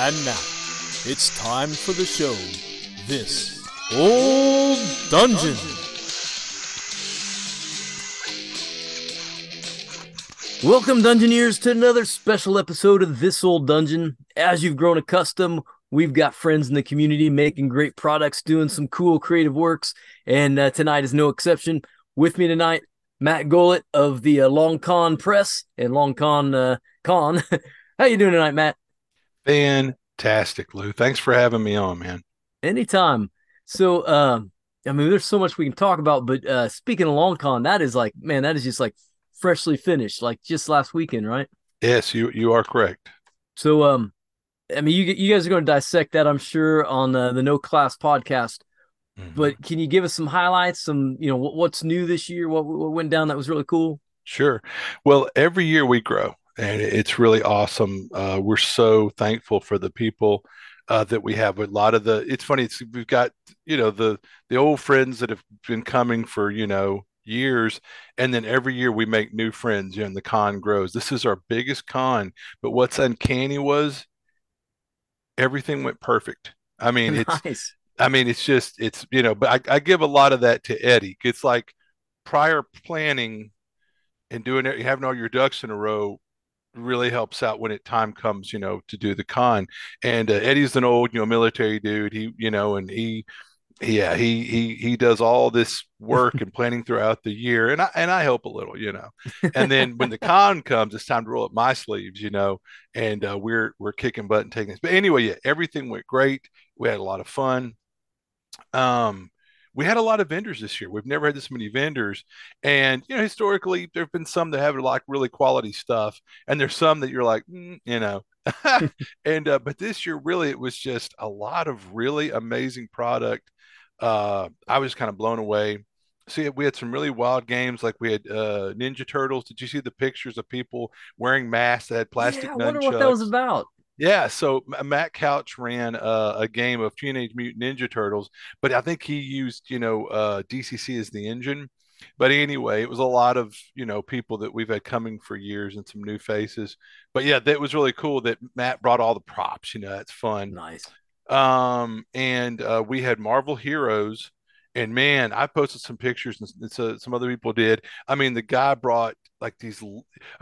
And now, it's time for the show. This Old Dungeon. Welcome, Dungeoneers, to another special episode of This Old Dungeon. As you've grown accustomed, we've got friends in the community making great products, doing some cool creative works, and uh, tonight is no exception. With me tonight, Matt Gullet of the uh, Long Con Press and Long Con uh, Con. How you doing tonight, Matt? Fantastic, Lou. Thanks for having me on, man. Anytime. So, uh, I mean, there's so much we can talk about, but uh, speaking of Long Con, that is like, man, that is just like freshly finished, like just last weekend, right? Yes, you you are correct. So, um, I mean, you you guys are going to dissect that, I'm sure, on uh, the No Class podcast. Mhm. But can you give us some highlights? Some, you know, what, what's new this year? What, what went down that was really cool? Sure. Well, every year we grow, and it's really awesome. Uh, we're so thankful for the people uh, that we have. A lot of the, it's funny. It's, we've got you know the the old friends that have been coming for you know years, and then every year we make new friends. You know, and the con grows. This is our biggest con, but what's uncanny was everything went perfect. I mean, it's nice. I mean, it's just it's you know, but I, I give a lot of that to Eddie. It's like prior planning and doing it, having all your ducks in a row really helps out when it time comes, you know, to do the con. And uh, Eddie's an old, you know, military dude. He, you know, and he, yeah, he he he does all this work and planning throughout the year, and I and I help a little, you know. And then when the con comes, it's time to roll up my sleeves, you know. And uh, we're we're kicking butt and taking this. But anyway, yeah, everything went great. We had a lot of fun. Um, we had a lot of vendors this year. We've never had this many vendors. And, you know, historically, there have been some that have like really quality stuff. And there's some that you're like, mm, you know. and, uh, but this year, really, it was just a lot of really amazing product. Uh, I was kind of blown away. See, we had some really wild games. Like we had uh, Ninja Turtles. Did you see the pictures of people wearing masks that had plastic yeah, I wonder what that was about. Yeah, so Matt Couch ran uh, a game of Teenage Mutant Ninja Turtles, but I think he used, you know, uh, DCC as the engine. But anyway, it was a lot of, you know, people that we've had coming for years and some new faces. But yeah, that was really cool that Matt brought all the props, you know, that's fun. Nice. Um, and uh, we had Marvel Heroes, and man, I posted some pictures, and s- so some other people did. I mean, the guy brought like these.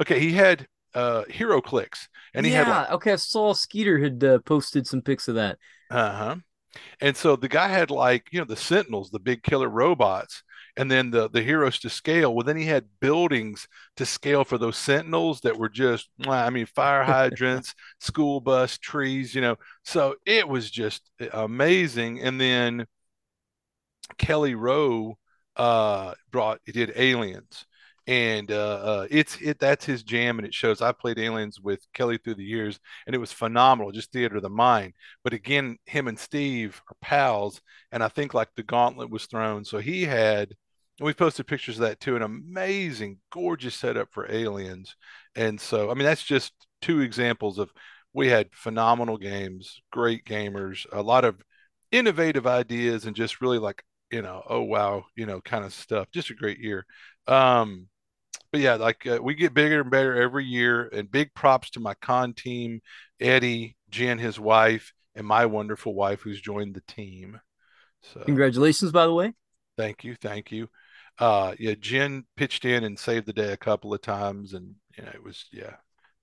Okay, he had uh HeroClix, and he yeah. had like okay. I saw Skeeter had uh, posted some pics of that. uh-huh. And so the guy had like, you know, the Sentinels, the big killer robots, and then the the heroes to scale. Well, then he had buildings to scale for those Sentinels that were just, I mean, fire hydrants, school bus, trees, you know. So it was just amazing. And then Kelly Rowe uh brought he did Aliens. And uh, uh it's it that's his jam and it shows I played Aliens with Kelly through the years and it was phenomenal, just theater of the mind. But again, him and Steve are pals, and I think like the gauntlet was thrown. So he had and we posted pictures of that too, an amazing, gorgeous setup for Aliens. And so I mean that's just two examples of we had phenomenal games, great gamers, a lot of innovative ideas and just really like you know oh wow you know kind of stuff just a great year um but yeah like uh, we get bigger and better every year and big props to my con team eddie jen his wife and my wonderful wife who's joined the team so Congratulations, by the way. thank you thank you uh yeah jen pitched in and saved the day a couple of times and you know it was yeah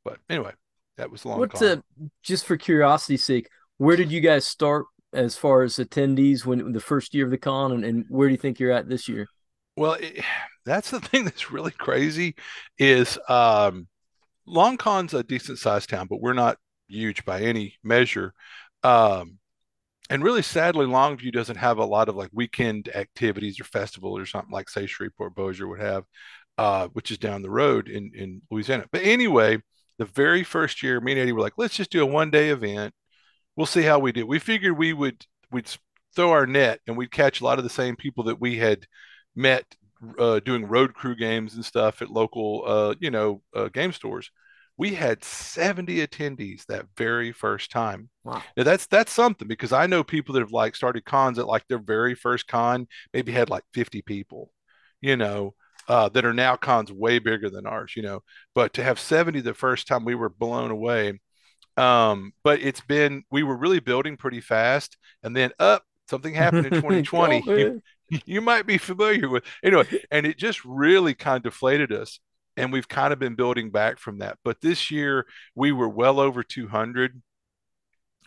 but anyway that was a long What's con. uh, just for curiosity's sake, where did you guys start as far as attendees when the first year of the con, and, and where do you think you're at this year? Well, it, that's the thing that's really crazy is um, Long Con's a decent sized town, but we're not huge by any measure. Um, and really, sadly, Longview doesn't have a lot of like weekend activities or festivals or something like, say, Shreveport Bossier would have, uh, which is down the road in, in Louisiana. But anyway, the very first year, me and Eddie were like, let's just do a one day event. We'll see how we do. We figured we would we'd throw our net and we'd catch a lot of the same people that we had met uh, doing road crew games and stuff at local, uh, you know, uh, game stores. We had 70 attendees that very first time. Wow. Now that's that's something because I know people that have like started cons at like their very first con, maybe had like 50 people, you know, uh, that are now cons way bigger than ours, you know. But to have 70 the first time, we were blown away. Um, but it's been we were really building pretty fast, and then up something happened in 2020. Oh, you, you might be familiar with anyway, and it just really kind of deflated us. And we've kind of been building back from that. But this year we were well over 200.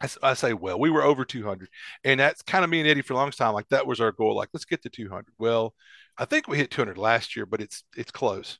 I, I say well, we were over 200, and that's kind of me and Eddie for a long time. Like that was our goal. Like let's get to 200. Well, I think we hit 200 last year, but it's it's close.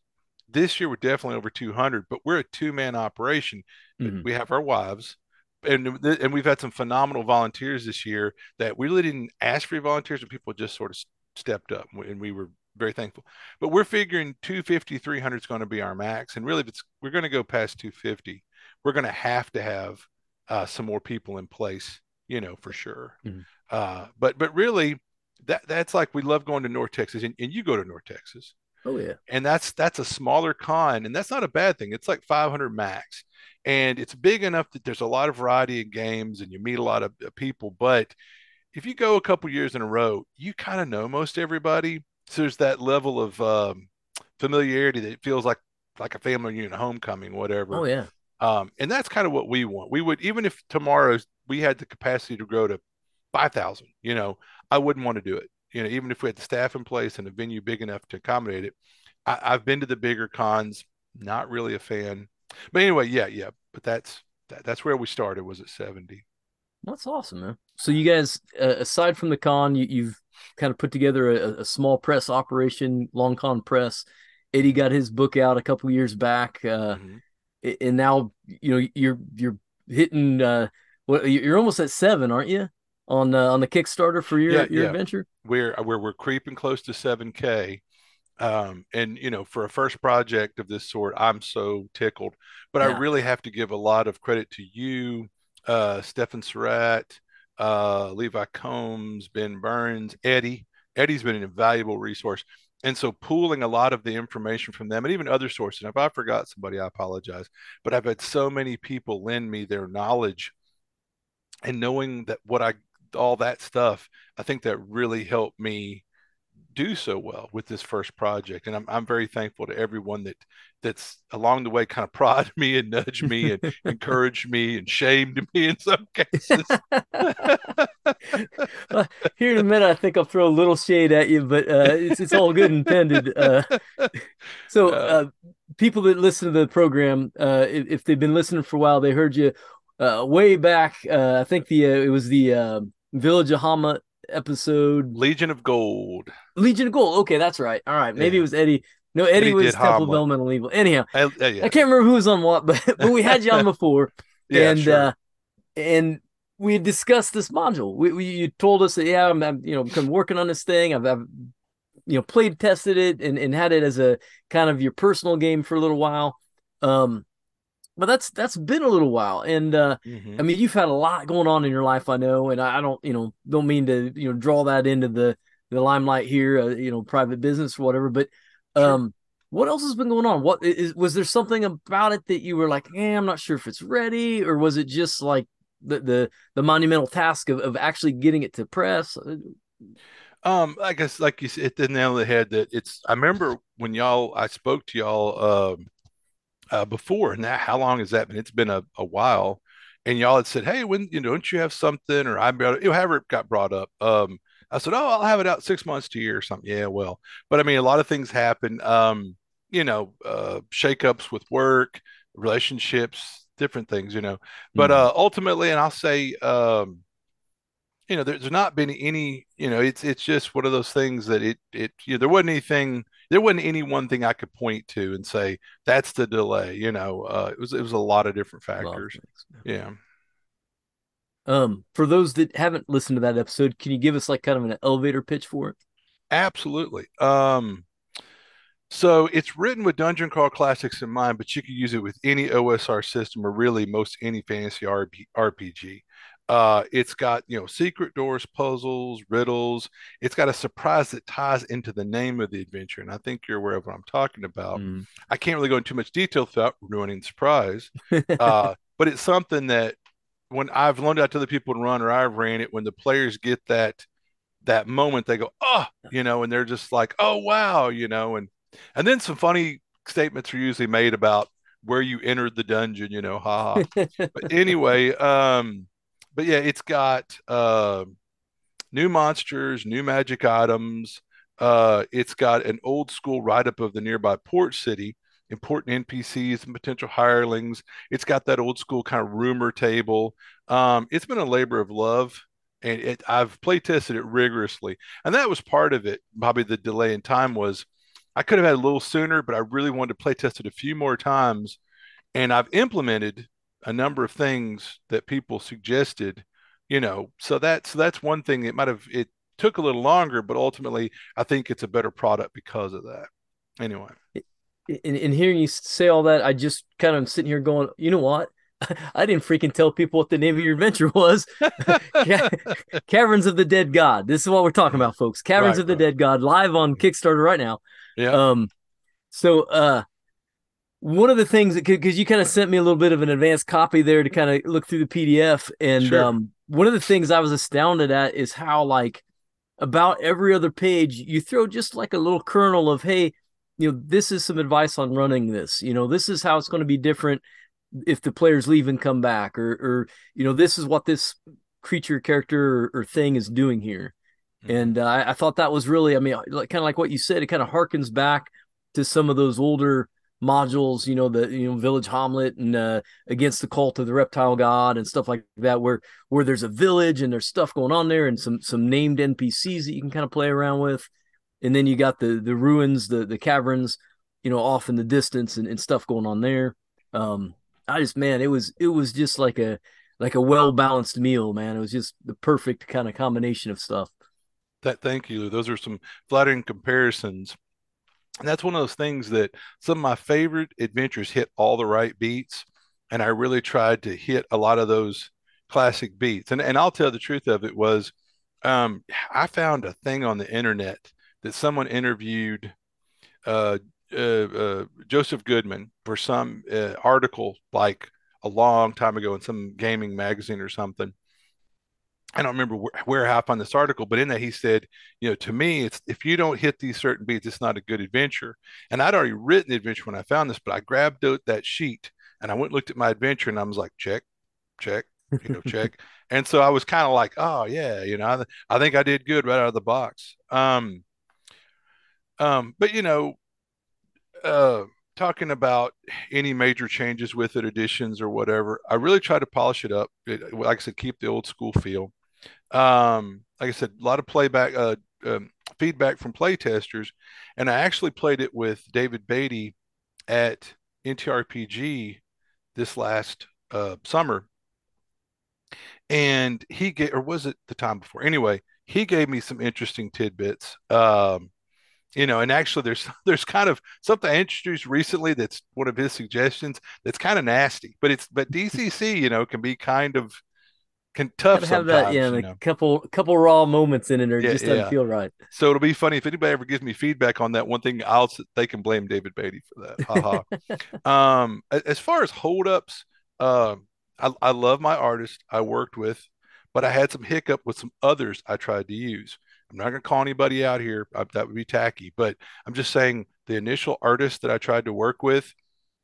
This year we're definitely over 200, but we're a two man operation. Mhm. We have our wives, and and we've had some phenomenal volunteers this year that we really didn't ask for volunteers, and people just sort of stepped up, and we were very thankful. But we're figuring 250, 300 is going to be our max, and really, if it's we're going to go past 250, we're going to have to have uh, some more people in place, you know, for sure. Mhm. Uh, but but really, that that's like we love going to North Texas, and, and you go to North Texas Oh yeah. and that's that's a smaller con and that's not a bad thing it's like 500 max and it's big enough that there's a lot of variety in games and you meet a lot of uh, people but if you go a couple years in a row you kind of know most everybody. So there's that level of um, familiarity that feels like like a family reunion homecoming whatever. Oh yeah. um, and that's kind of what we want. We would even if tomorrow we had the capacity to grow to 5000 you know i wouldn't want to do it. You know even if we had the staff in place and a venue big enough to accommodate it I, i've been to the bigger cons not really a fan. But anyway yeah yeah. But that's that, that's where we started was at 70 That's awesome, man. So you guys, uh, aside from the con, you, you've kind of put together a, a small press operation, Long Con Press. Eddie got his book out a couple years back, uh, Mhm. and now you know you're you're hitting. Uh, what you're almost at seven, aren't you? On uh, on the Kickstarter for your Yeah, your yeah. adventure. we're we're we're creeping close to 7k um and you know for a first project of this sort i'm so tickled but Yeah. i really have to give a lot of credit to you uh stefan surratt uh levi combs ben burns eddie. Eddie's been an invaluable resource. And so pooling a lot of the information from them and even other sources. And if i forgot somebody i apologize. But i've had so many people lend me their knowledge and knowing that what i all that stuff i think that really helped me do so well with this first project and i'm, I'm very thankful to everyone that that's along the way kind of prodded me and nudged me and encouraged me and shamed me in some cases Here in a minute, I think I'll throw a little shade at you, but uh, it's it's all good intended. Uh, so, uh, people that listen to the program, uh, if, if they've been listening for a while, they heard you uh, way back. Uh, I think the uh, it was the Village of Hommlet episode, legion of gold Legion of Gold. Okay, that's right. All right, maybe Yeah. it was Eddie. No, Eddie, Eddie was Temple of Elemental Evil. Anyhow, I, uh, yeah, I can't remember who was on what, but but we had you on before yeah, and sure. uh and we had discussed this module. We, we you told us that yeah, I'm, I'm you know I'm working on this thing. I've, I've you know played tested it and, and had it as a kind of your personal game for a little while. Um, but that's that's been a little while, and uh, Mhm. I mean you've had a lot going on in your life, I know, and I, don't you know don't mean to you know draw that into the the limelight here, uh, you know, private business or whatever, but Sure. um. What else has been going on? What is was there something about it that you were like, eh, I'm not sure if it's ready, or was it just like the the, the monumental task of, of actually getting it to press? Um, I guess like you said, hit the nail on the head that it's I remember when y'all I spoke to y'all um uh before and that how long has that been? It's been a, a while. And y'all had said, Hey, when you know, don't you have something? Or I you know, however it got brought up. Um I said, Oh, I'll have it out six months to a year or something. Yeah, well, but I mean a lot of things happen. Um, you know, uh shakeups with work, relationships, different things, you know. But uh ultimately, and I'll say um you know, there's not been any, you know, it's it's just one of those things that it it you know, there wasn't anything, there wasn't any one thing I could point to and say that's the delay. You know, uh, it was it was a lot of different factors. thanks. Yeah. Um, for those that haven't listened to that episode, can you give us like kind of an elevator pitch for it? Absolutely. Um, so it's written with Dungeon Crawl Classics in mind, but you can use it with any OSR system or really most any fantasy RP, RPG. Uh, it's got you know secret doors, puzzles, riddles. It's got a surprise that ties into the name of the adventure, and I think you're aware of what I'm talking about. Mm. I can't really go into too much detail without ruining the surprise. uh, but it's something that when I've loaned out to other people to run or I've ran it, when the players get that that moment, they go, oh, you know, and they're just like, oh wow, you know, and and then some funny statements are usually made about where you entered the dungeon, you know, ha. but anyway, um, but yeah, it's got uh, new monsters, new magic items. Uh, it's got an old school write up of the nearby port city, important NPCs and potential hirelings. It's got that old school kind of rumor table. Um, it's been a labor of love, and it, I've play tested it rigorously, and that was part of it. Probably the delay in time was I could have had a little sooner, but I really wanted to play test it a few more times, and I've implemented a number of things that people suggested. You know, so that's so that's one thing. It might have it took a little longer, but ultimately, I think it's a better product because of that. Anyway in, in hearing you say all that, I just kind of sitting here going, you know what? I didn't freaking tell people what the name of your adventure was. Caverns of the Dead God. This is what we're talking about, folks. Caverns right, of the right. Dead God live on Kickstarter right now. Yeah. Um. So, uh, one of the things that because you kind of sent me a little bit of an advanced copy there to kind of look through the PDF, and sure. um, one of the things I was astounded at is how like about every other page you throw just like a little kernel of hey you know, this is some advice on running this. You know, this is how it's going to be different if the players leave and come back, or, or you know, this is what this creature, character, or, or thing is doing here. Mm-hmm. And uh, I, I, thought that was really, I mean, like, kind of like what you said, it kind of harkens back to some of those older modules, you know, the you know Village Hommlet and uh, against the cult of the reptile god and stuff like that, where where there's a village and there's stuff going on there and some some named NPCs that you can kind of play around with and then you got the the ruins, the the caverns, you know, off in the distance and, and stuff going on there. Um, I just man, it was it was just like a like a well balanced meal, man. It was just the perfect kind of combination of stuff. That thank you. Those are some flattering comparisons. And that's one of those things that some of my favorite adventures hit all the right beats. And I really tried to hit a lot of those classic beats. And and I'll tell the truth of it was um, I found a thing on the internet that someone interviewed uh, uh, uh, Joseph Goodman for some uh, article like a long time ago in some gaming magazine or something. I don't remember where, where I found this article, but in that he said, you know, to me, it's if you don't hit these certain beats, it's not a good adventure. And I'd already written the adventure when I found this, but I grabbed that sheet and I went and looked at my adventure and I was like, check, check, you know, check. And so I was kind of like, oh yeah, you know, I, I think I did good right out of the box. Um, um, but you know, uh, talking about any major changes with it, additions or whatever, I really try to polish it up. It, like I said, keep the old school feel. Um, like I said, a lot of playback, uh, um, feedback from play testers, and I actually played it with David Baity at NTRPG this last uh, summer, and he gave, or was it the time before? Anyway, he gave me some interesting tidbits. Um, you know and actually there's there's kind of something i introduced recently that's one of his suggestions that's kind of nasty but it's but dcc you know can be kind of can tough have that yeah a know? couple couple raw moments in it or yeah, just doesn't yeah. feel right so it'll be funny if anybody ever gives me feedback on that one thing i'll they can blame david baity for that haha um as far as holdups um I, I love my artist i worked with but i had some hiccup with some others i tried to use I'm not going to call anybody out here. Uh, that would be tacky, but I'm just saying the initial artist that I tried to work with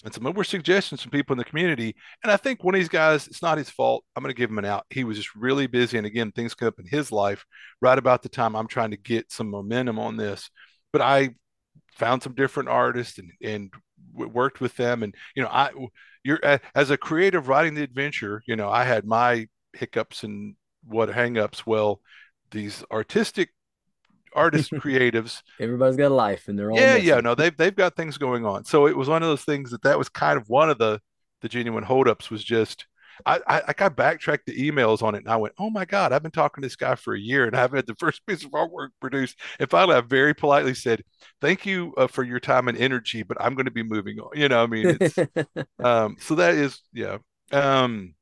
and some were suggestions from people in the community. And I think one of these guys, it's not his fault. I'm going to give him an out. He was just really busy. And again, things come up in his life right about the time I'm trying to get some momentum on this. But I found some different artists and, and worked with them. And, you know, I, you're as a creative writing the adventure, you know, I had my hiccups and what hangups. Well, these artistic artist creatives everybody's got a life and they're all yeah yeah no they've they've got things going on so it was one of those things that that was kind of one of the the genuine holdups was just I, I I backtracked the emails on it and I went, oh my God, I've been talking to this guy for a year and I haven't had the first piece of artwork produced. And finally, I very politely said, thank you uh, for your time and energy, but I'm going to be moving on. You know, I mean, it's, um, so that is, yeah. Um,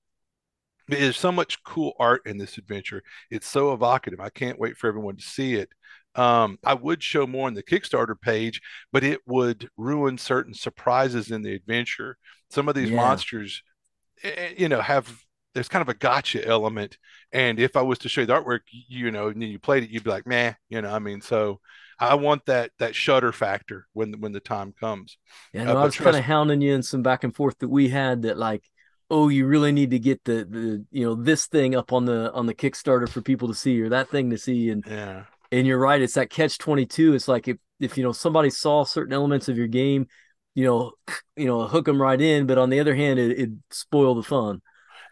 there's so much cool art in this adventure. It's so evocative. I can't wait for everyone to see it. Um, I would show more on the Kickstarter page, but it would ruin certain surprises in the adventure. Some of these yeah. monsters, eh, eh, you know, have there's kind of a gotcha element. And if I was to show you the artwork, you know, and then you played it, you'd be like, man, you know, I mean, so I want that that shutter factor when when the time comes. Yeah, no, uh, I was kind of hounding you in some back and forth that we had that like, oh, you really need to get the the you know this thing up on the on the Kickstarter for people to see or that thing to see. And yeah, and you're right, it's that catch twenty two. It's like if if you know somebody saw certain elements of your game, you know, you know, hook them right in. But on the other hand, it, it spoil the fun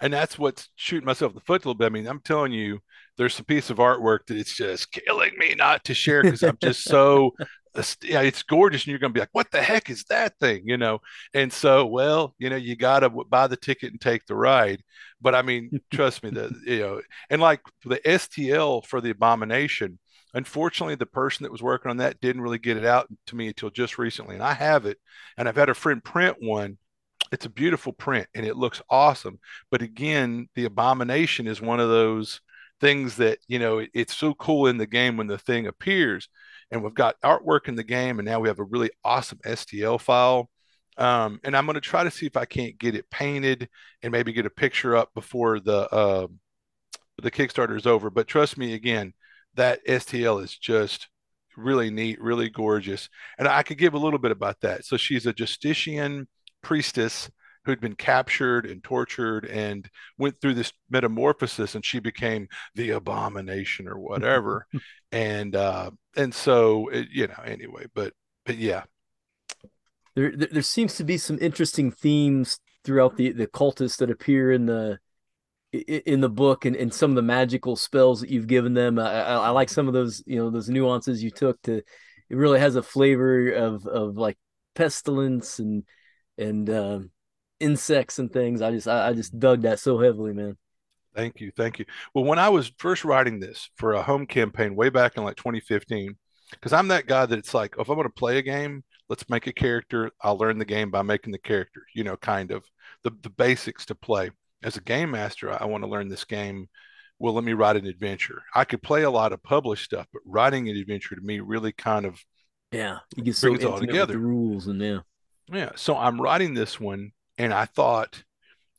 and that's what's shooting myself in the foot a little bit. I mean, I'm telling you, there's a piece of artwork that it's just killing me not to share because I'm just so yeah, it's gorgeous, and you're going to be like, "What the heck is that thing?" You know. And so, well, you know, you got to buy the ticket and take the ride. But I mean, trust me, that you know, and like the STL for the abomination. Unfortunately, the person that was working on that didn't really get it out to me until just recently, and I have it, and I've had a friend print one it's a beautiful print and it looks awesome. But again, the abomination is one of those things that, you know, it, it's so cool in the game when the thing appears. And we've got artwork in the game, and now we have a really awesome STL file. Um, and I'm going to try to see if I can't get it painted and maybe get a picture up before the uh, the Kickstarter is over. But trust me, again, that STL is just really neat, really gorgeous. And I could give a little bit about that. So she's a Justician priestess who'd been captured and tortured and went through this metamorphosis and she became the abomination or whatever and uh and so it, you know anyway but but yeah there there seems to be some interesting themes throughout the the cultists that appear in the in the book and, and some of the magical spells that you've given them I, I, like some of those you know those nuances you took to it really has a flavor of of like pestilence and and uh, insects and things. I just I, I just dug that so heavily, man. Thank you, thank you. Well, when I was first writing this for a home campaign way back in like 2015, because I'm that guy that it's like, if I'm going to play a game, let's make a character. I'll learn the game by making the character. You know, kind of the the basics to play. As a game master, I want to learn this game. Well, let me write an adventure. I could play a lot of published stuff, but writing an adventure to me really kind of yeah, you get so all together. the rules and yeah. Yeah. So I'm writing this one, and I thought,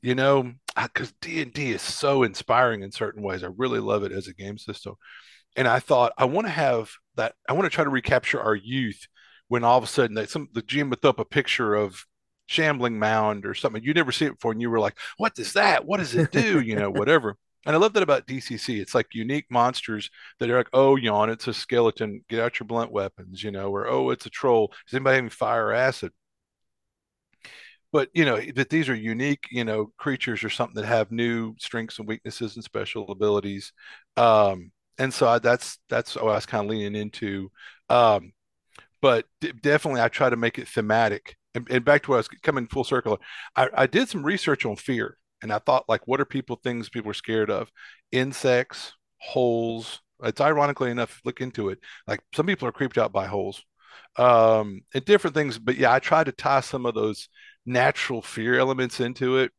you know, because D and D is so inspiring in certain ways. I really love it as a game system, and I thought I want to have that. I want to try to recapture our youth when all of a sudden that some the GM would up a picture of shambling mound or something you never see it before, and you were like, "What is that? What does it do?" you know, whatever. And I love that about DCC. It's like unique monsters that are like, oh, yawn, it's a skeleton. Get out your blunt weapons, you know, or oh, it's a troll. Does anybody have any fire acid? but you know that these are unique you know creatures or something that have new strengths and weaknesses and special abilities um and so I, that's that's what i was kind of leaning into um but d- definitely i try to make it thematic and, and, back to what i was coming full circle I, I did some research on fear and i thought like what are people things people are scared of insects holes it's ironically enough look into it like some people are creeped out by holes um and different things but yeah i tried to tie some of those natural fear elements into it.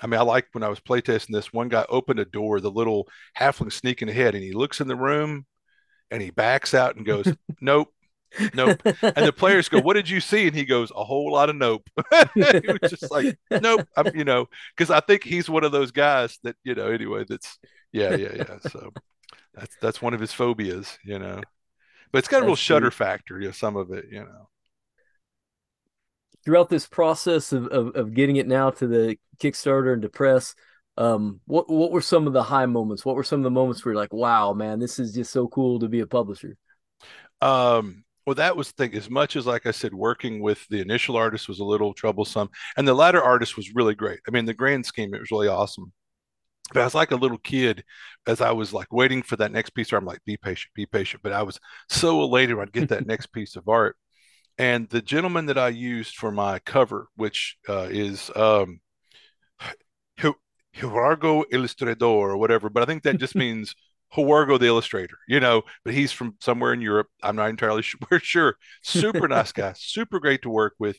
I mean, I like when I was playtesting this, one guy opened a door, the little halfling sneaking ahead, and he looks in the room and he backs out and goes, Nope, nope. And the players go, What did you see? And he goes, A whole lot of nope. he was just like, Nope. I'm, you know, because I think he's one of those guys that, you know, anyway, that's yeah, yeah, yeah. So that's that's one of his phobias, you know. But it's got a that's real shudder factor, you know, some of it, you know throughout this process of, of, of getting it now to the Kickstarter and to press, um, what what were some of the high moments? What were some of the moments where you're like, wow, man, this is just so cool to be a publisher? Um, well, that was the thing. As much as, like I said, working with the initial artist was a little troublesome, and the latter artist was really great. I mean, the grand scheme, it was really awesome. But I was like a little kid as I was like waiting for that next piece. Where I'm like, be patient, be patient. But I was so elated when I'd get that next piece of art. And the gentleman that I used for my cover, which uh, is um, Huargo Ilustrador or whatever, but I think that just means Huargo the illustrator, you know, but he's from somewhere in Europe. I'm not entirely sure. sure. Super nice guy, super great to work with.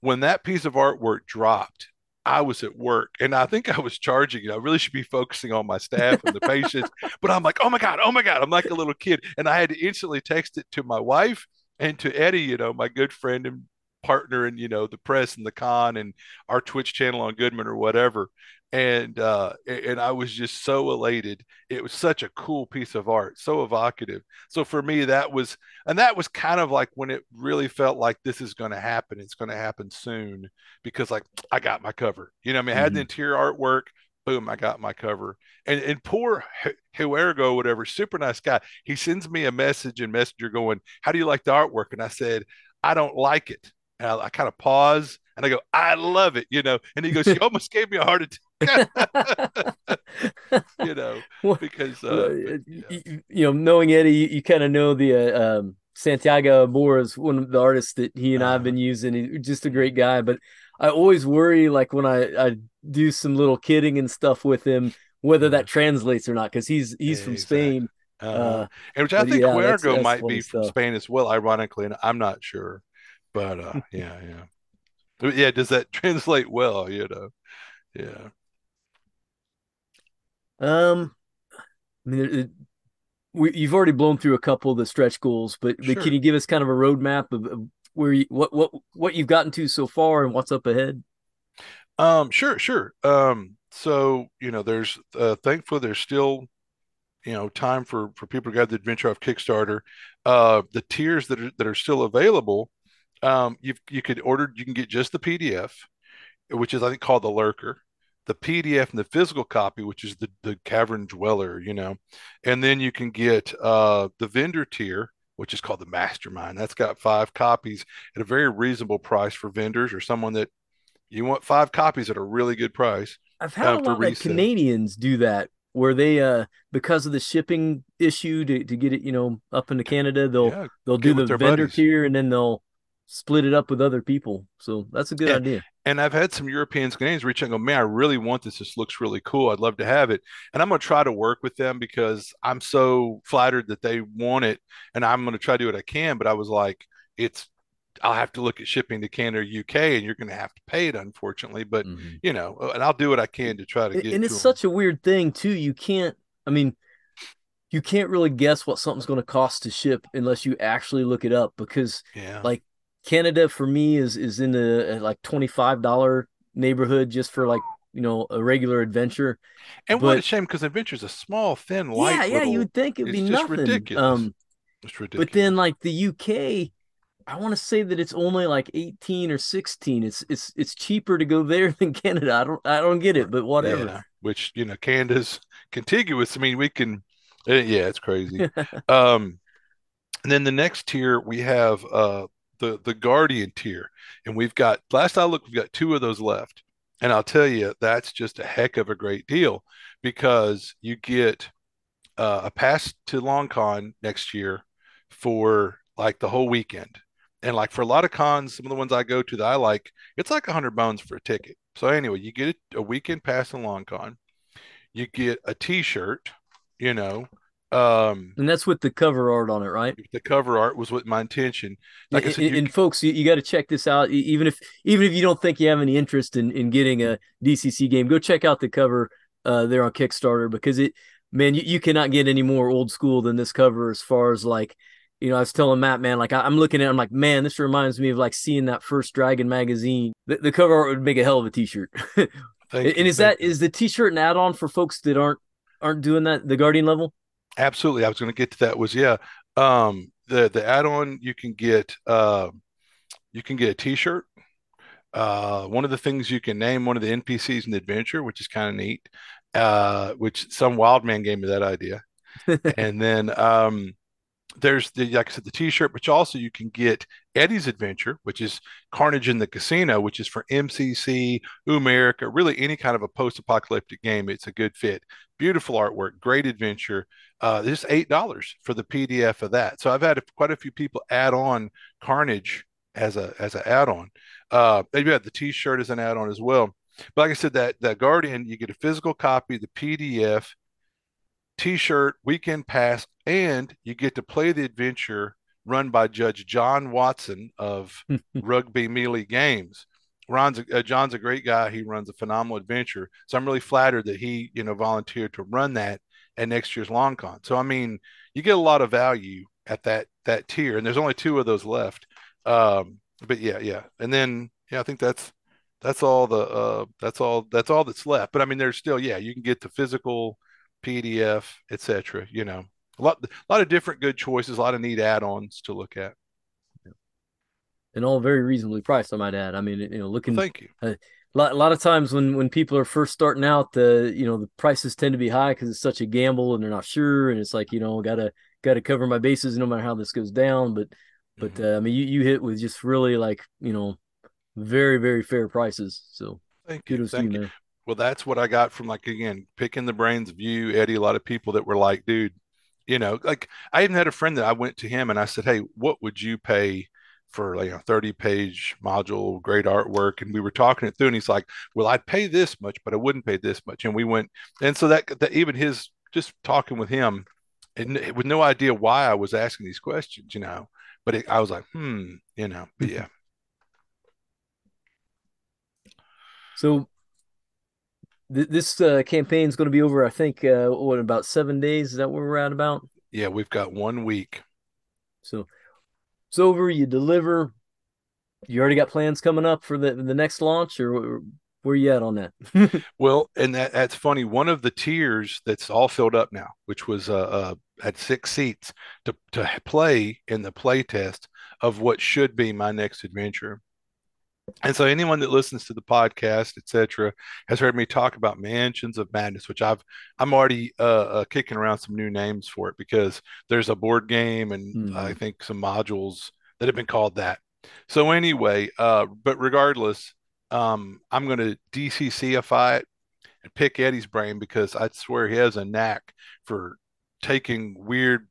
When that piece of artwork dropped, I was at work and I think I was charging. You know, I really should be focusing on my staff and the patients, but I'm like, oh my God, oh my God. I'm like a little kid. And I had to instantly text it to my wife and to Eddie, you know, my good friend and partner and you know the press and the con and our Twitch channel on Goodman or whatever. And uh and I was just so elated. It was such a cool piece of art, so evocative. So for me, that was and that was kind of like when it really felt like this is going to happen. It's going to happen soon because like I got my cover. You know, I mean, I had the Mhm. interior artwork. Boom, I got my cover. And and poor Huergo, whatever, super nice guy. He sends me a message in Messenger going, "How do you like the artwork?" And I said, "I don't like it." And I, I kind of pause and I go, "I love it," you know. And he goes, "You almost gave me a heart attack." you know, because uh, y- but, yeah, y- you know, knowing Eddie, you, you kind of know the uh, um, Santiago Amor is one of the artists that he and I have uh, been using. He's just a great guy, but I always worry, like when I, I do some little kidding and stuff with him, whether that translates or not, because he's he's from. Spain. Uh, Uh, and which I think yeah, that's that's might be from. Spain as well, ironically, and I'm not sure. But uh, yeah, yeah, yeah. Does that translate well? You know, yeah. Um, I mean, it, we, you've already blown through a couple of the stretch goals, but but can you give us kind of a roadmap of, of where you what what what you've gotten to so far and what's up ahead? Um, sure, sure. Um, so you know, there's uh, thankfully there's still you know time for for people to get the adventure off Kickstarter. Uh, the tiers that are that are still available, um, you you could order. You can get just the PDF, which is I think called the Lurker, the PDF and the physical copy, which is the the Cavern Dweller. You know, and then you can get uh the vendor tier. Which is called the Mastermind. That's got five copies at a very reasonable price for vendors or someone that you want five copies at a really good price I've had a um, for lot of. Canadians do that where they uh because of the shipping issue to, to get it, you know, up into Canada, they'll Yeah, they'll do the vendor buddies. tier and then they'll split it up with other people. So that's a good Yeah, idea. and I've had some Europeans, Canadians reach out and go, man, I really want this. This looks really cool. I'd love to have it. And I'm going to try to work with them because I'm so flattered that they want it. And I'm going to try to do what I can. But I was like, it's, I'll have to look at shipping to Canada or UK and you're going to have to pay it, unfortunately. But, Mhm. you know, and I'll do what I can to try to get and it's them. such a weird thing too. You can't I mean you can't really guess what something's going to cost to ship unless you actually look it up because Yeah. like Canada for me is is in the uh, like $25 neighborhood just for like, you know, a regular adventure. And what a shame because adventure is a small, thin, yeah, light yeah, you little, would think it'd be just nothing. ridiculous. Um, It's but then like the UK, I want to say that it's only like 18 or 16. It's it's it's cheaper to go there than Canada. I don't I don't get it, but whatever. Yeah, which you know, Canada's contiguous. I mean, we can. uh, yeah, it's crazy. Um, and then the next tier we have uh the the Guardian tier, and we've got last I looked, we've got two of those left, and I'll tell you that's just a heck of a great deal because you get uh, a pass to Long Con next year for like the whole weekend. And like for a lot of cons, some of the ones I go to that I like, it's like a hundred bones for a ticket. So anyway, you get a weekend pass in Long Con, you get a T-shirt, you know, um, And that's with the cover art on it, right? the cover art was what my intention. Like I And, said, you and folks, you, you got to check this out. Even if even if you don't think you have any interest in in getting a DCC game, go check out the cover uh, there on Kickstarter because it, man, you, you cannot get any more old school than this cover. As far as like, you know, I was telling Matt, man, like I, I'm looking at, it, I'm like, man, this reminds me of like seeing that first Dragon magazine. The, the cover art would make a hell of a T-shirt. and you, is that you. is the T-shirt an add-on for folks that aren't aren't doing that the Guardian level? Absolutely. I was going to get to that was yeah. Um, the the add-on you can get uh, you can get a T-shirt. Uh, one of the things you can name one of the NPCs in the adventure, which is kind of neat. Uh, which some wild man gave me that idea. And then um, there's the like I said, the T-shirt, which also you can get Eddie's Adventure, which is Carnage in the Casino, which is for MCC, Umerica, really any kind of a post-apocalyptic game. It's a good fit. Beautiful artwork, great adventure. Uh, just eight dollars for the PDF of that. So I've had quite a few people add on Carnage as a as an add-on. Uh, maybe had the T-shirt as an add-on as well. But like I said, that that Guardian, you get a physical copy, the PDF, T-shirt, weekend pass, and you get to play the adventure run by Judge John Watson of Rugby Melee Games. Ron's a, uh, John's a great guy. He runs a phenomenal adventure. So I'm really flattered that he, you know, volunteered to run that at next year's Long Con. So I mean, you get a lot of value at that that tier, and there's only two of those left. Um, but yeah, yeah, and then yeah, I think that's that's all the uh that's all that's all that's left. But I mean, there's still yeah, you can get the physical PDF, etc. You know, a lot a lot of different good choices, a lot of neat add-ons to look at. And all very reasonably priced, I might add. I mean, you know, looking. Well, thank you. Uh, a lot, a lot of times when when people are first starting out, the you know the prices tend to be high because it's such a gamble and they're not sure, and it's like you know gotta gotta cover my bases no matter how this goes down. But but Mhm. uh, I mean, you you hit with just really like you know very very fair prices. So Thank you. Thank you, you. man. Well, that's what I got from like again picking the brains of you, Eddie. A lot of people that were like, dude, you know, like I even had a friend that I went to him and I said, hey, what would you pay for like a 30 page module, great artwork? And we were talking it through, and he's like, well, I'd pay this much, but I wouldn't pay this much. And we went, and so that that even his just talking with him, and with no idea why I was asking these questions, you know, but it, I was like, hmm, you know, but yeah. So th- this uh, campaign is going to be over. I think uh, what about seven days? Is that where we're at about? Yeah, we've got one week. So it's over. You deliver. You already got plans coming up for the the next launch, or where, you at on that? Well, and that that's funny. One of the tiers that's all filled up now, which was uh, uh had six seats to to play in the play test of what should be my next adventure. And so anyone that listens to the podcast, etc., has heard me talk about Mansions of Madness, which I've I'm already uh, uh kicking around some new names for it because there's a board game and Mhm. I think some modules that have been called that. So anyway, uh, but regardless, um, I'm going to DCCify it and pick Eddie's brain because I swear he has a knack for taking weird,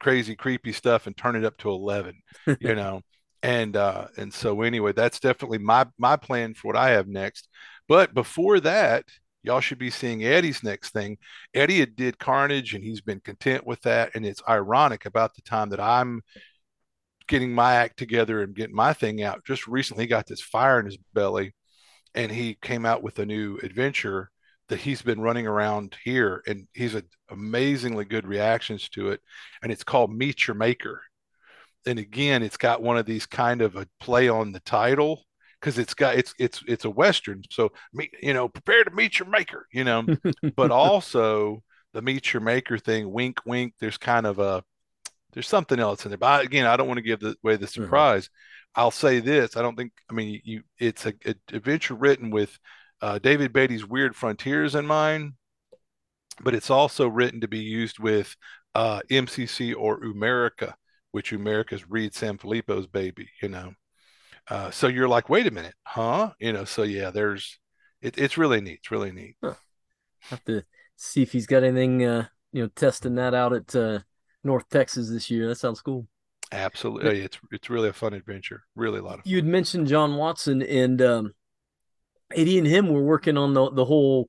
crazy, creepy stuff and turn it up to 11, you know. And uh and so anyway, that's definitely my my plan for what I have next. But before that, y'all should be seeing Eddie's next thing. Eddie had did Carnage and he's been content with that and it's ironic about the time that I'm getting my act together and getting my thing out. Just recently he got this fire in his belly and he came out with a new adventure that he's been running around here and he's had amazingly good reactions to it and it's called meet your maker and again it's got one of these kind of a play on the title because it's got it's it's it's a western. So me you know prepare to meet your maker you know? But also the meet your maker thing wink wink there's kind of a there's something else in there. But I, again i don't want to give the, away the surprise. I'll say this i don't think i mean you it's a, a adventure written with uh, david baity's weird frontiers in mind but it's also written to be used with uh, mcc or umerica which umerica's reed sanfilippo's baby you know? Uh, so you're like wait a minute huh? You know so yeah there's it, it's really neat it's really neat. Have to see if he's got anything, uh, you know, testing that out at uh, North Texas this year. That sounds cool. absolutely. It's it's really a fun adventure. Really a lot of fun. You had mentioned John Watson, and um, Eddie and him were working on the the whole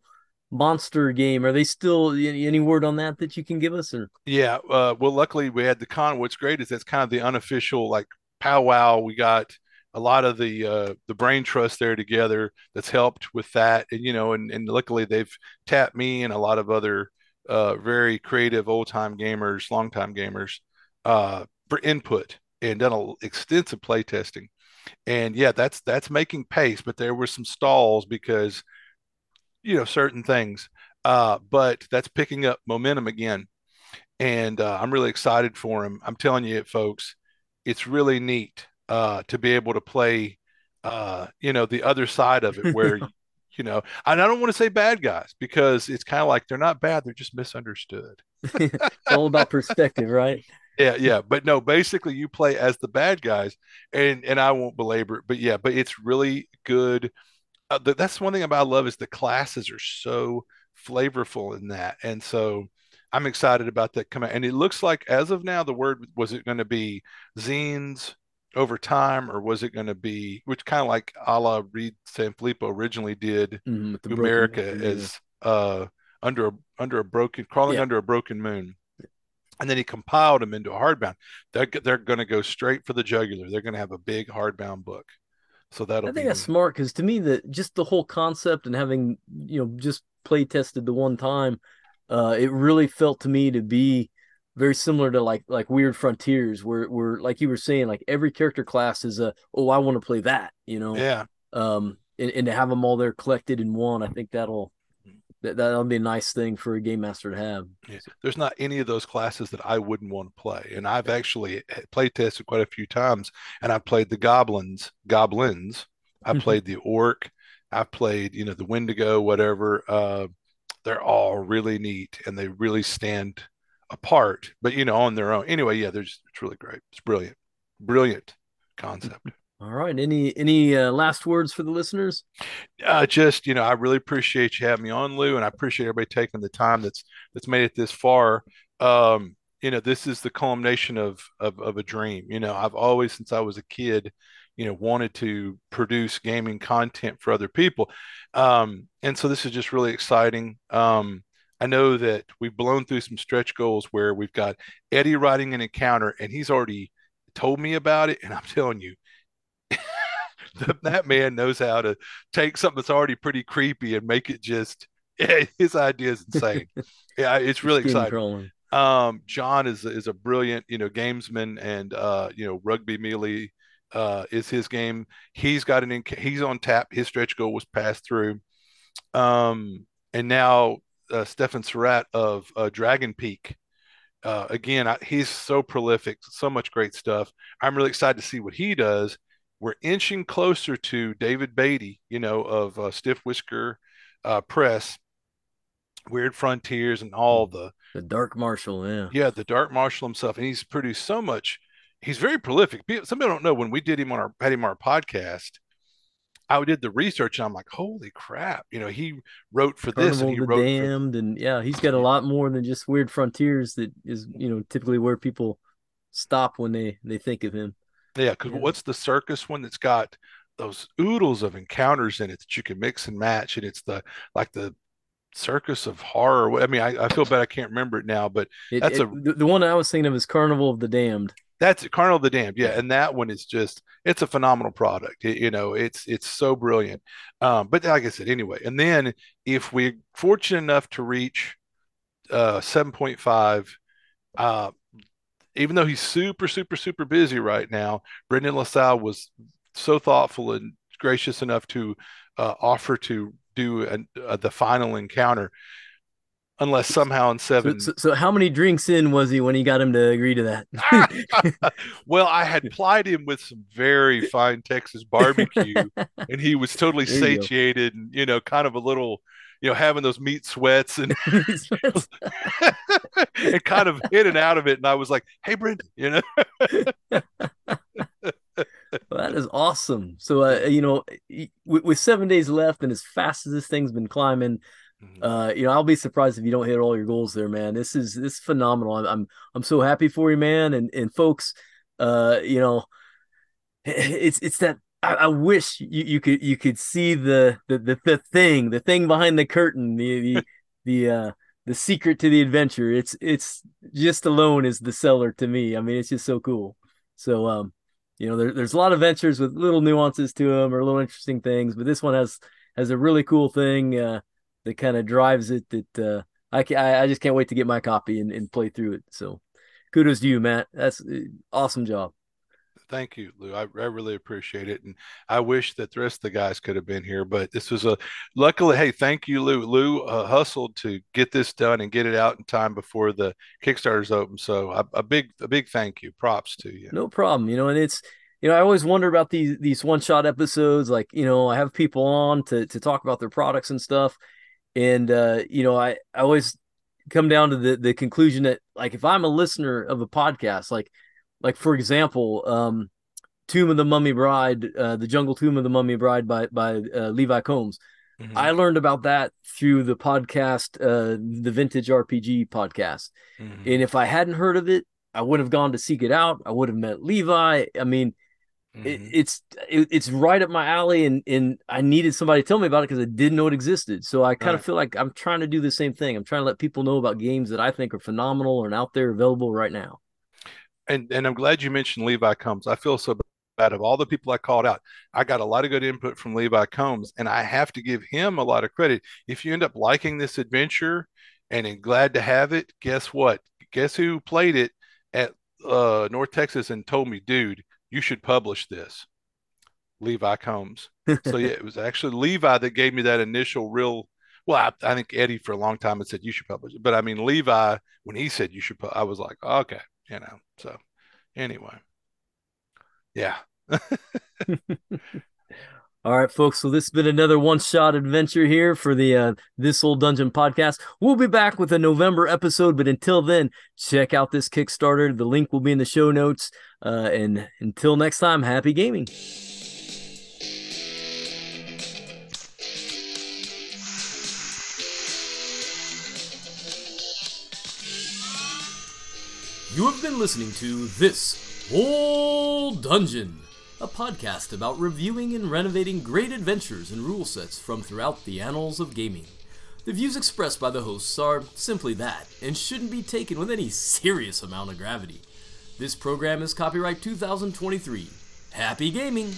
monster game. Are they still any, word on that that you can give us? Or Yeah, uh, well, luckily we had the con. What's great is that's kind of the unofficial like powwow. We got a lot of the uh, the brain trust there together that's helped with that, and you know, and, and luckily they've tapped me and a lot of other uh, very creative old time gamers, long time gamers uh, for input and done a extensive play testing. And yeah, that's that's making pace, but there were some stalls because you know certain things. Uh, but that's picking up momentum again and uh, I'm really excited for him. I'm telling you, it, folks, it's really neat uh, to be able to play, uh, you know, the other side of it, where you know, and I don't want to say bad guys because it's kind of like they're not bad; they're just misunderstood. it's all about perspective, right? Yeah, yeah, but no, basically you play as the bad guys, and and I won't belabor it, but yeah, but it's really good. Uh, th- that's one thing about I love is the classes are so flavorful in that, and so I'm excited about that coming. And it looks like as of now, the word was it going to be zines over time, or was it going to be which kind of like a la Reed Sanfilippo originally did broken America as uh under a under a broken crawling Yeah. under a broken moon. And then he compiled them into a hardbound. They're they're going to go straight for the jugular. They're going to have a big hardbound book. So that'll I be think that's smart because to me, the just the whole concept and having you know just play tested the one time, uh, it really felt to me to be very similar to like like Weird Frontiers, where where like you were saying, like every character class is a oh I want to play that, you know. yeah. Um, and, and to have them all there collected in one, I think that'll that that'll be a nice thing for a game master to have. Yeah. There's not any of those classes that I wouldn't want to play, and I've actually play tested quite a few times, and I played the goblins, goblins. I played the orc. I've played, you know, the Wendigo, whatever. Uh, they're all really neat, and they really stand apart, but you know, on their own. Anyway, yeah, they're just it's really great. It's brilliant, brilliant concept. All right. Any any uh, last words for the listeners? Uh, just you know, I really appreciate you having me on, Lou, and I appreciate everybody taking the time that's that's made it this far. Um, you know, this is the culmination of, of of a dream. You know, I've always since I was a kid, you know, wanted to produce gaming content for other people, um, and so this is just really exciting. Um, I know that we've blown through some stretch goals where we've got Eddy writing an encounter, and he's already told me about it, and I'm telling you that man knows how to take something that's already pretty creepy and make it just yeah, his idea is insane. yeah, it's really exciting. Um, John is is a brilliant, you know, gamesman and uh, you know, rugby melee uh is his game. He's got an inc- he's on tap. His stretch goal was passed through. Um, and now uh, Stefan Surratt of uh, Dragon Peak. Uh, again, I, he's so prolific, so much great stuff. I'm really excited to see what he does we're inching closer to David Baity, you know, of uh, Stiff Whisker uh, Press, Weird Frontiers, and all the the Dark Marshal, yeah, yeah, the Dark Marshal himself, and he's produced so much. He's very prolific. Some people don't know when we did him on our had him on our podcast. I did the research and I'm like, holy crap! You know, he wrote for Carnival this and he the wrote Damned, for... and yeah, he's got a lot more than just Weird Frontiers. That is, you know, typically where people stop when they they think of him. Yeah, because yeah. what's the circus one that's got those oodles of encounters in it that you can mix and match, and it's the like the circus of horror. I mean, I, I feel bad I can't remember it now, but it, that's it, a the one I was thinking of is Carnival of the Damned. That's Carnival of the Damned, yeah, and that one is just it's a phenomenal product. It, you know, it's it's so brilliant. Um, but like I said, anyway, and then if we're fortunate enough to reach uh, seven point five, uh, even though he's super, super, super busy right now, Brendan LaSalle was so thoughtful and gracious enough to uh, offer to do an, uh, the final encounter. Unless somehow in seven. So, so, so, how many drinks in was he when he got him to agree to that? well, I had plied him with some very fine Texas barbecue, and he was totally satiated and you know, kind of a little you know, having those meat sweats and, and kind of in and out of it. And I was like, hey, Brendan, you know. well, that is awesome. So, uh, you know, with, with, seven days left and as fast as this thing's been climbing, mm-hmm. uh, you know, I'll be surprised if you don't hit all your goals there, man. This is this is phenomenal. I'm I'm, I'm so happy for you, man. And and folks, uh, you know, it's it's that I, I wish you, you could you could see the, the the the thing the thing behind the curtain the the the uh the secret to the adventure. It's it's just alone is the seller to me. I mean it's just so cool. So um you know there, there's a lot of ventures with little nuances to them or little interesting things but this one has has a really cool thing uh that kind of drives it that uh I, can, I i just can't wait to get my copy and, and play through it. So kudos to you matt. That's uh, awesome job thank you, Lou. I, I, really appreciate it, and I wish that the rest of the guys could have been here. But this was a luckily. Hey, thank you, Lou. Lou uh, hustled to get this done and get it out in time before the Kickstarter's open. So a, a big, a big thank you. Props to you. No problem. You know, and it's you know I always wonder about these these one shot episodes. Like you know, I have people on to to talk about their products and stuff, and uh, you know, I I always come down to the the conclusion that like if I'm a listener of a podcast, like like for example, um, Tomb of the Mummy Bride, uh, the Jungle Tomb of the Mummy Bride by by uh, Levi Combs. Mm-hmm. I learned about that through the podcast, uh, the Vintage RPG podcast. Mm-hmm. And if I hadn't heard of it, I would have gone to seek it out. I would have met Levi. I mean, mm-hmm. it, it's it, it's right up my alley, and and I needed somebody to tell me about it because I didn't know it existed. So I kind right. of feel like I'm trying to do the same thing. I'm trying to let people know about games that I think are phenomenal and out there available right now and and I'm glad you mentioned Levi Combs. I feel so bad of all the people I called out. I got a lot of good input from Levi Combs, and I have to give him a lot of credit. If you end up liking this adventure and glad to have it, guess what? Guess who played it at uh, North Texas and told me, dude, you should publish this. Levi Combs. So yeah, it was actually Levi that gave me that initial real. Well, I, I think Eddy for a long time had said you should publish it, but I mean Levi when he said you should, I was like, okay, you know. So anyway, yeah. All right, folks. So this has been another one-shot adventure here for the uh, This Old Dungeon podcast. We'll be back with a November episode, but until then, check out this Kickstarter. The link will be in the show notes. Uh, and until next time, happy gaming. You have been listening to This Old Dungeon, a podcast about reviewing and renovating great adventures and rule sets from throughout the annals of gaming. The views expressed by the hosts are simply that, and shouldn't be taken with any serious amount of gravity. This program is copyright 2023. Happy gaming!